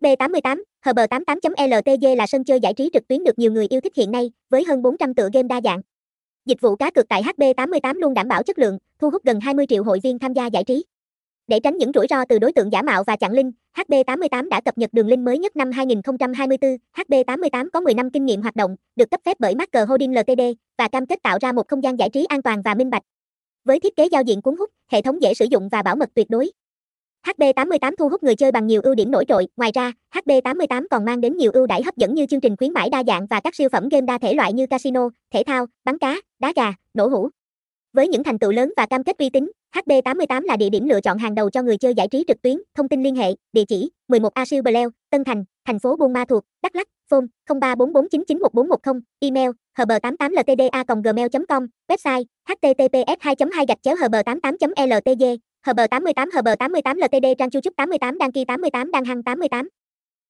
HB88, HB88.LTG là sân chơi giải trí trực tuyến được nhiều người yêu thích hiện nay, với hơn 400 tựa game đa dạng. Dịch vụ cá cược tại HB88 luôn đảm bảo chất lượng, thu hút gần 20 triệu hội viên tham gia giải trí. Để tránh những rủi ro từ đối tượng giả mạo và chặn link, HB88 đã cập nhật đường link mới nhất năm 2024. HB88 có 10 năm kinh nghiệm hoạt động, được cấp phép bởi Marker Holding Ltd và cam kết tạo ra một không gian giải trí an toàn và minh bạch. Với thiết kế giao diện cuốn hút, hệ thống dễ sử dụng và bảo mật tuyệt đối, HB88 thu hút người chơi bằng nhiều ưu điểm nổi trội, ngoài ra, HB88 còn mang đến nhiều ưu đãi hấp dẫn như chương trình khuyến mãi đa dạng và các siêu phẩm game đa thể loại như casino, thể thao, bắn cá, đá gà, nổ hũ. Với những thành tựu lớn và cam kết uy tín, HB88 là địa điểm lựa chọn hàng đầu cho người chơi giải trí trực tuyến. Thông tin liên hệ, địa chỉ 11 A Siêu Bleo, Tân Thành, thành phố Buôn Ma Thuột, Đắk Lắk, phone 0344991410, email hb88ltda@gmail.com, website https 2 2 gạch chéo hb 88 ltg HB88 HB88 LTD trang chu chúc 88 đăng Kỳ 88 đăng hăng 88